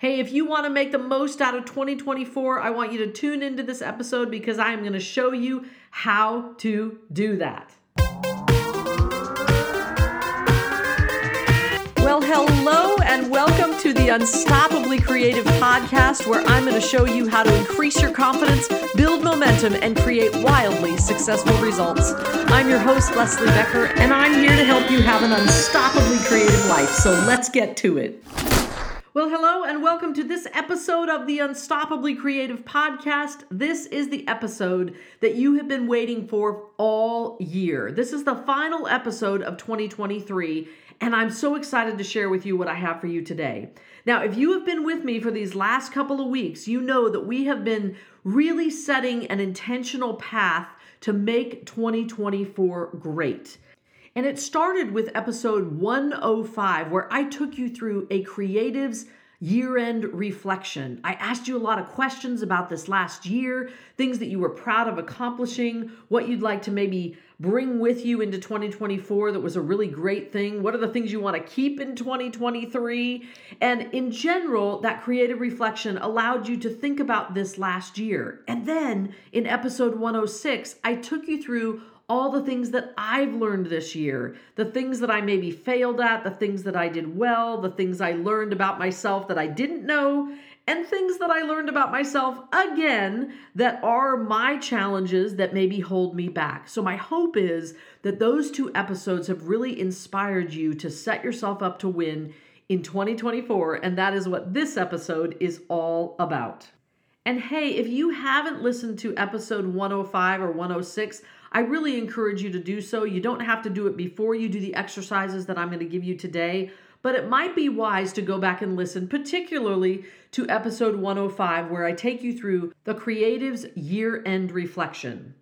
Hey, if you want to make the most out of 2024, I want you to tune into this episode because I am going to show you how to do that. Well, hello and welcome to the Unstoppably Creative podcast, where I'm going to show you how to increase your confidence, build momentum, and create wildly successful results. I'm your host, Leslie Becker, and I'm here to help you have an unstoppably creative life. So let's get to it. Well, hello, and welcome to this episode of the Unstoppably Creative Podcast. This is the episode that you have been waiting for all year. This is the final episode of 2023, and I'm so excited to share with you what I have for you today. Now, if you have been with me for these last couple of weeks, you know that we have been really setting an intentional path to make 2024 great. And it started with episode 105, where I took you through a creative's year end reflection. I asked you a lot of questions about this last year, things that you were proud of accomplishing, what you'd like to maybe bring with you into 2024 that was a really great thing. What are the things you want to keep in 2023? And in general, that creative reflection allowed you to think about this last year. And then in episode 106, I took you through all the things that I've learned this year, the things that I maybe failed at, the things that I did well, the things I learned about myself that I didn't know, and things that I learned about myself again that are my challenges that maybe hold me back. So, my hope is that those two episodes have really inspired you to set yourself up to win in 2024, and that is what this episode is all about. And hey, if you haven't listened to episode 105 or 106, I really encourage you to do so. You don't have to do it before you do the exercises that I'm going to give you today, but it might be wise to go back and listen, particularly to episode 105, where I take you through the creative's year end reflection.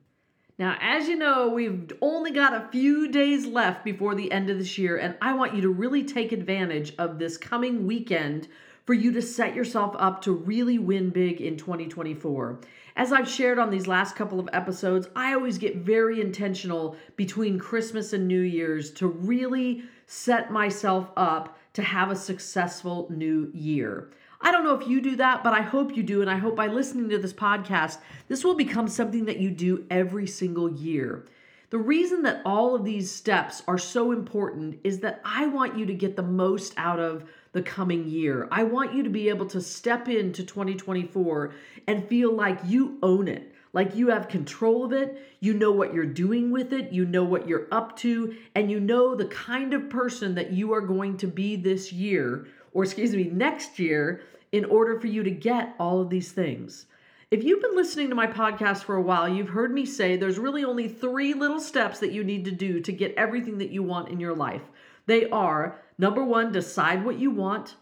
Now, as you know, we've only got a few days left before the end of this year, and I want you to really take advantage of this coming weekend for you to set yourself up to really win big in 2024. As I've shared on these last couple of episodes, I always get very intentional between Christmas and New Year's to really set myself up to have a successful new year. I don't know if you do that, but I hope you do. And I hope by listening to this podcast, this will become something that you do every single year. The reason that all of these steps are so important is that I want you to get the most out of the coming year. I want you to be able to step into 2024 and feel like you own it, like you have control of it, you know what you're doing with it, you know what you're up to, and you know the kind of person that you are going to be this year, or excuse me, next year, in order for you to get all of these things. If you've been listening to my podcast for a while, you've heard me say there's really only three little steps that you need to do to get everything that you want in your life. They are number one, decide what you want.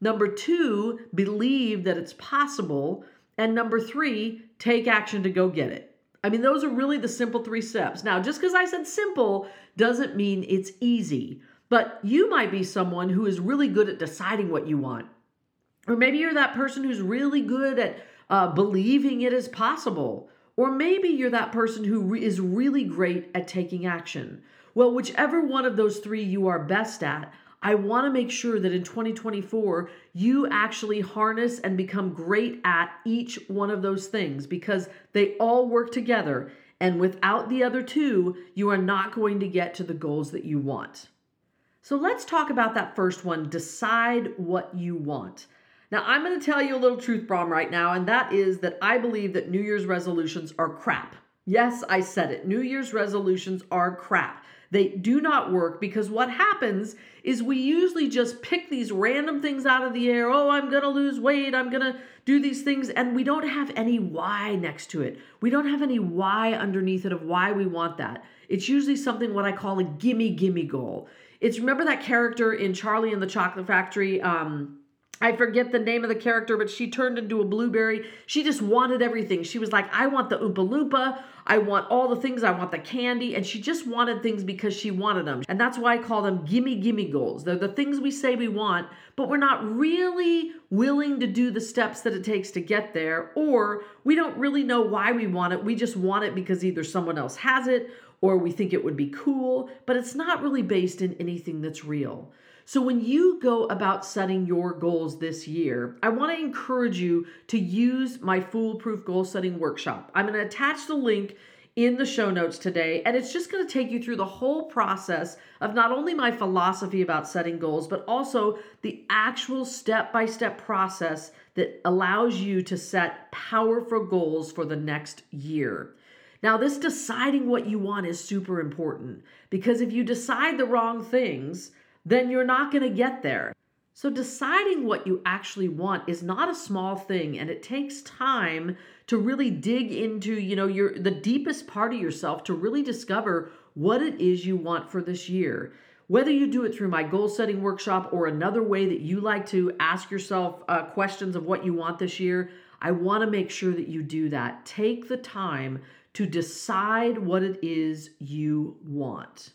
Number two, believe that it's possible. And number three, take action to go get it. I mean, those are really the simple three steps. Now, just because I said simple doesn't mean it's easy, but you might be someone who is really good at deciding what you want. Or maybe you're that person who's really good at uh, believing it is possible. Or maybe you're that person who re- is really great at taking action. Well, whichever one of those three you are best at, I want to make sure that in 2024 you actually harness and become great at each one of those things because they all work together. And without the other two, you are not going to get to the goals that you want. So let's talk about that first one decide what you want. Now, I'm going to tell you a little truth bomb right now, and that is that I believe that New Year's resolutions are crap. Yes, I said it. New Year's resolutions are crap. They do not work because what happens is we usually just pick these random things out of the air. Oh, I'm going to lose weight. I'm going to do these things. And we don't have any why next to it. We don't have any why underneath it of why we want that. It's usually something what I call a gimme, gimme goal. It's remember that character in Charlie and the Chocolate Factory? Um, I forget the name of the character, but she turned into a blueberry. She just wanted everything. She was like, I want the Oompa Loompa. I want all the things. I want the candy. And she just wanted things because she wanted them. And that's why I call them gimme, gimme goals. They're the things we say we want, but we're not really willing to do the steps that it takes to get there, or we don't really know why we want it. We just want it because either someone else has it or we think it would be cool, but it's not really based in anything that's real. So, when you go about setting your goals this year, I want to encourage you to use my foolproof goal setting workshop. I'm going to attach the link in the show notes today, and it's just going to take you through the whole process of not only my philosophy about setting goals, but also the actual step by step process that allows you to set powerful goals for the next year. Now, this deciding what you want is super important because if you decide the wrong things, then you're not going to get there. So, deciding what you actually want is not a small thing, and it takes time to really dig into, you know, your the deepest part of yourself to really discover what it is you want for this year. Whether you do it through my goal setting workshop or another way that you like to ask yourself uh, questions of what you want this year, I want to make sure that you do that. Take the time to decide what it is you want.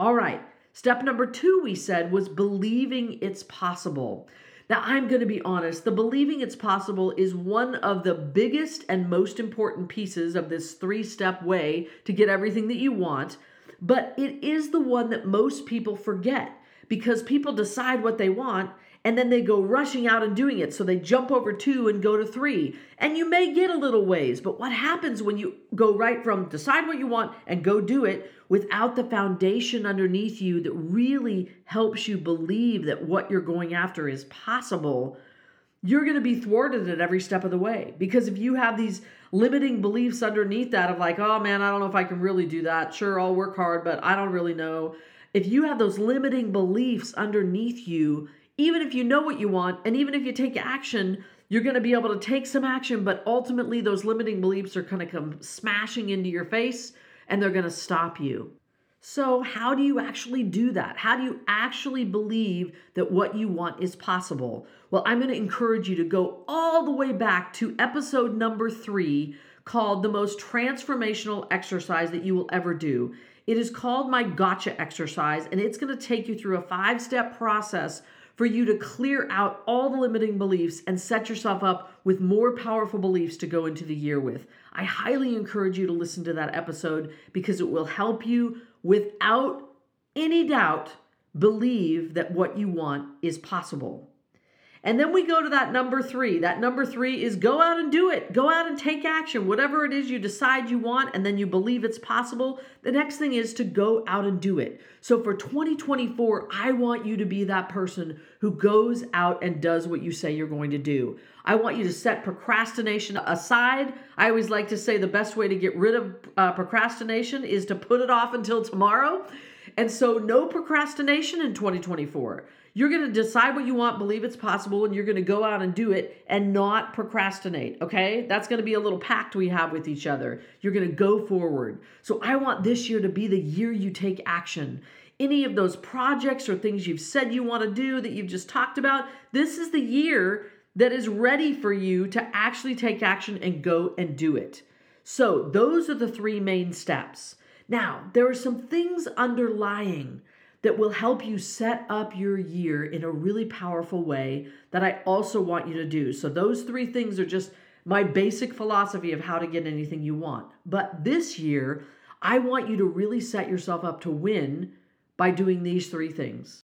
All right, step number two, we said, was believing it's possible. Now, I'm going to be honest, the believing it's possible is one of the biggest and most important pieces of this three step way to get everything that you want, but it is the one that most people forget because people decide what they want and then they go rushing out and doing it. So they jump over two and go to three. And you may get a little ways, but what happens when you go right from decide what you want and go do it without the foundation underneath you that really helps you believe that what you're going after is possible? You're going to be thwarted at every step of the way. Because if you have these limiting beliefs underneath that of like, oh man, I don't know if I can really do that. Sure, I'll work hard, but I don't really know. If you have those limiting beliefs underneath you, even if you know what you want and even if you take action, you're going to be able to take some action, but ultimately those limiting beliefs are going to come smashing into your face and they're going to stop you. So, how do you actually do that? How do you actually believe that what you want is possible? Well, I'm going to encourage you to go all the way back to episode number three called The Most Transformational Exercise That You Will Ever Do. It is called my gotcha exercise, and it's going to take you through a five step process for you to clear out all the limiting beliefs and set yourself up with more powerful beliefs to go into the year with. I highly encourage you to listen to that episode because it will help you without any doubt believe that what you want is possible. And then we go to that number three. That number three is go out and do it. Go out and take action. Whatever it is you decide you want and then you believe it's possible, the next thing is to go out and do it. So for 2024, I want you to be that person who goes out and does what you say you're going to do. I want you to set procrastination aside. I always like to say the best way to get rid of uh, procrastination is to put it off until tomorrow. And so, no procrastination in 2024. You're going to decide what you want, believe it's possible, and you're going to go out and do it and not procrastinate. Okay. That's going to be a little pact we have with each other. You're going to go forward. So I want this year to be the year you take action. Any of those projects or things you've said you want to do that you've just talked about, this is the year that is ready for you to actually take action and go and do it. So, those are the three main steps. Now, there are some things underlying that will help you set up your year in a really powerful way that I also want you to do. So, those three things are just my basic philosophy of how to get anything you want. But this year, I want you to really set yourself up to win by doing these three things.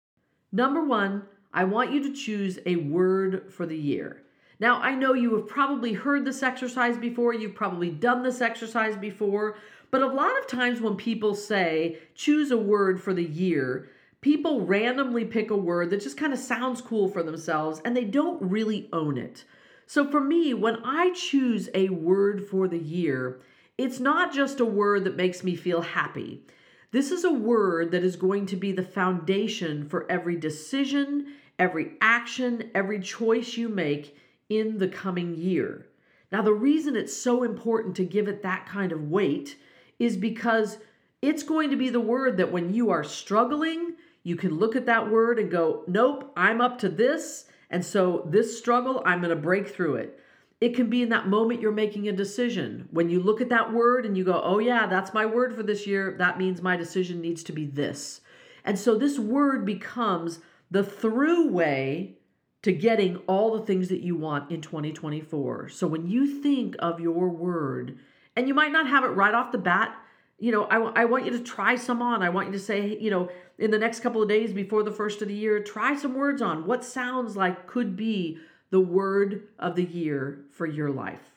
Number one, I want you to choose a word for the year. Now, I know you have probably heard this exercise before, you've probably done this exercise before, but a lot of times when people say choose a word for the year, people randomly pick a word that just kind of sounds cool for themselves and they don't really own it. So for me, when I choose a word for the year, it's not just a word that makes me feel happy. This is a word that is going to be the foundation for every decision, every action, every choice you make in the coming year. Now, the reason it's so important to give it that kind of weight is because it's going to be the word that when you are struggling, you can look at that word and go, Nope, I'm up to this. And so this struggle, I'm going to break through it. It can be in that moment you're making a decision. When you look at that word and you go, Oh, yeah, that's my word for this year, that means my decision needs to be this. And so this word becomes the through way to getting all the things that you want in 2024. So when you think of your word, and you might not have it right off the bat. you know, I, I want you to try some on. I want you to say, you know, in the next couple of days before the first of the year, try some words on what sounds like could be the word of the year for your life.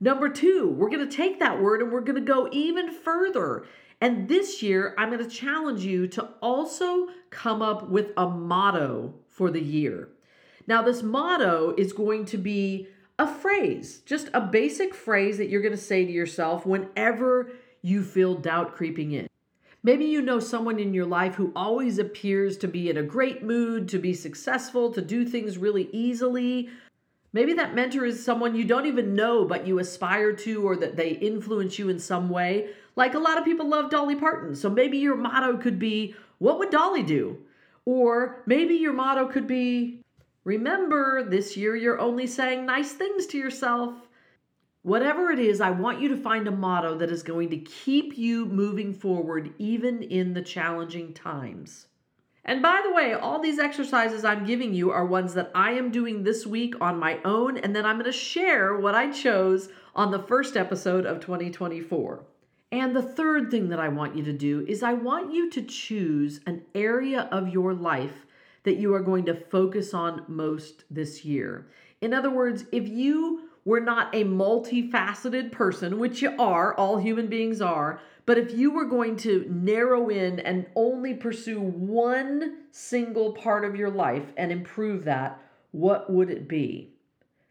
Number two, we're going to take that word and we're going to go even further. And this year, I'm going to challenge you to also come up with a motto for the year. Now, this motto is going to be a phrase, just a basic phrase that you're going to say to yourself whenever you feel doubt creeping in. Maybe you know someone in your life who always appears to be in a great mood, to be successful, to do things really easily. Maybe that mentor is someone you don't even know, but you aspire to, or that they influence you in some way. Like a lot of people love Dolly Parton. So maybe your motto could be, What would Dolly do? Or maybe your motto could be, Remember, this year you're only saying nice things to yourself. Whatever it is, I want you to find a motto that is going to keep you moving forward even in the challenging times. And by the way, all these exercises I'm giving you are ones that I am doing this week on my own, and then I'm going to share what I chose on the first episode of 2024. And the third thing that I want you to do is I want you to choose an area of your life that you are going to focus on most this year. In other words, if you were not a multifaceted person, which you are, all human beings are, but if you were going to narrow in and only pursue one single part of your life and improve that, what would it be?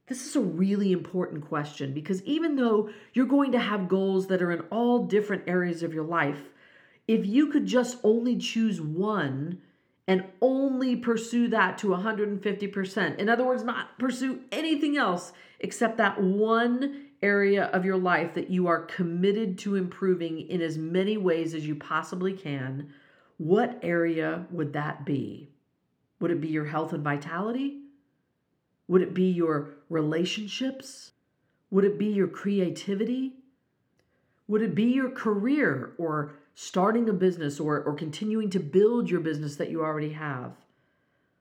This is a really important question because even though you're going to have goals that are in all different areas of your life, if you could just only choose one and only pursue that to 150%, in other words, not pursue anything else except that one area of your life that you are committed to improving in as many ways as you possibly can, what area would that be? Would it be your health and vitality? Would it be your relationships? Would it be your creativity? Would it be your career or starting a business or, or continuing to build your business that you already have?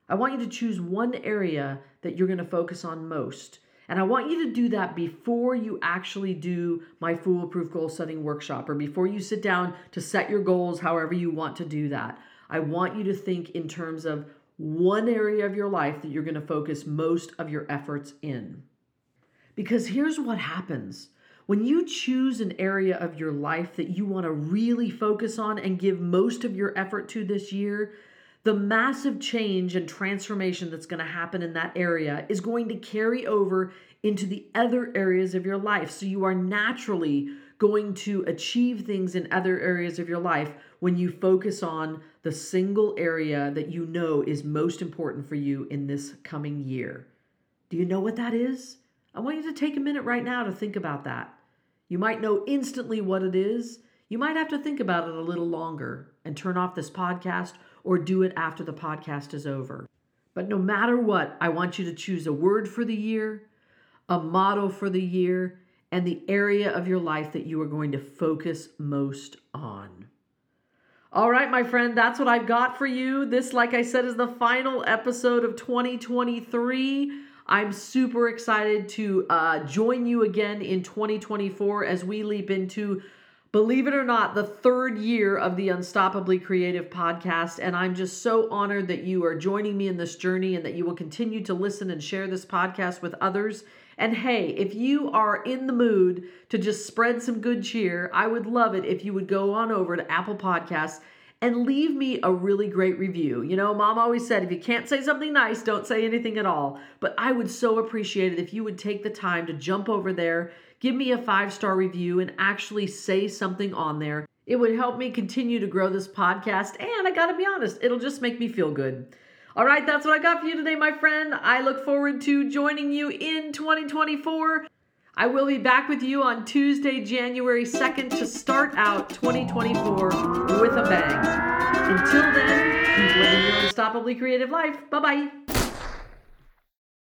I want you to choose one area that you're going to focus on most and I want you to do that before you actually do my foolproof goal setting workshop or before you sit down to set your goals, however you want to do that. I want you to think in terms of one area of your life that you're going to focus most of your efforts in. Because here's what happens when you choose an area of your life that you want to really focus on and give most of your effort to this year, the massive change and transformation that's going to happen in that area is going to carry over into the other areas of your life. So you are naturally going to achieve things in other areas of your life when you focus on the single area that you know is most important for you in this coming year. Do you know what that is? I want you to take a minute right now to think about that. You might know instantly what it is. You might have to think about it a little longer and turn off this podcast or do it after the podcast is over. But no matter what, I want you to choose a word for the year, a motto for the year, and the area of your life that you are going to focus most on. All right, my friend, that's what I've got for you. This, like I said, is the final episode of 2023. I'm super excited to uh, join you again in 2024 as we leap into believe it or not, the third year of the Unstoppably Creative podcast. And I'm just so honored that you are joining me in this journey and that you will continue to listen and share this podcast with others. And hey, if you are in the mood to just spread some good cheer, I would love it if you would go on over to Apple Podcasts and leave me a really great review. You know, mom always said if you can't say something nice, don't say anything at all. But I would so appreciate it if you would take the time to jump over there give me a five star review and actually say something on there. It would help me continue to grow this podcast. And I got to be honest, it'll just make me feel good. All right, that's what I got for you today, my friend. I look forward to joining you in 2024. I will be back with you on Tuesday, January 2nd to start out 2024 with a bang. Until then, keep living your unstoppably creative life. Bye bye.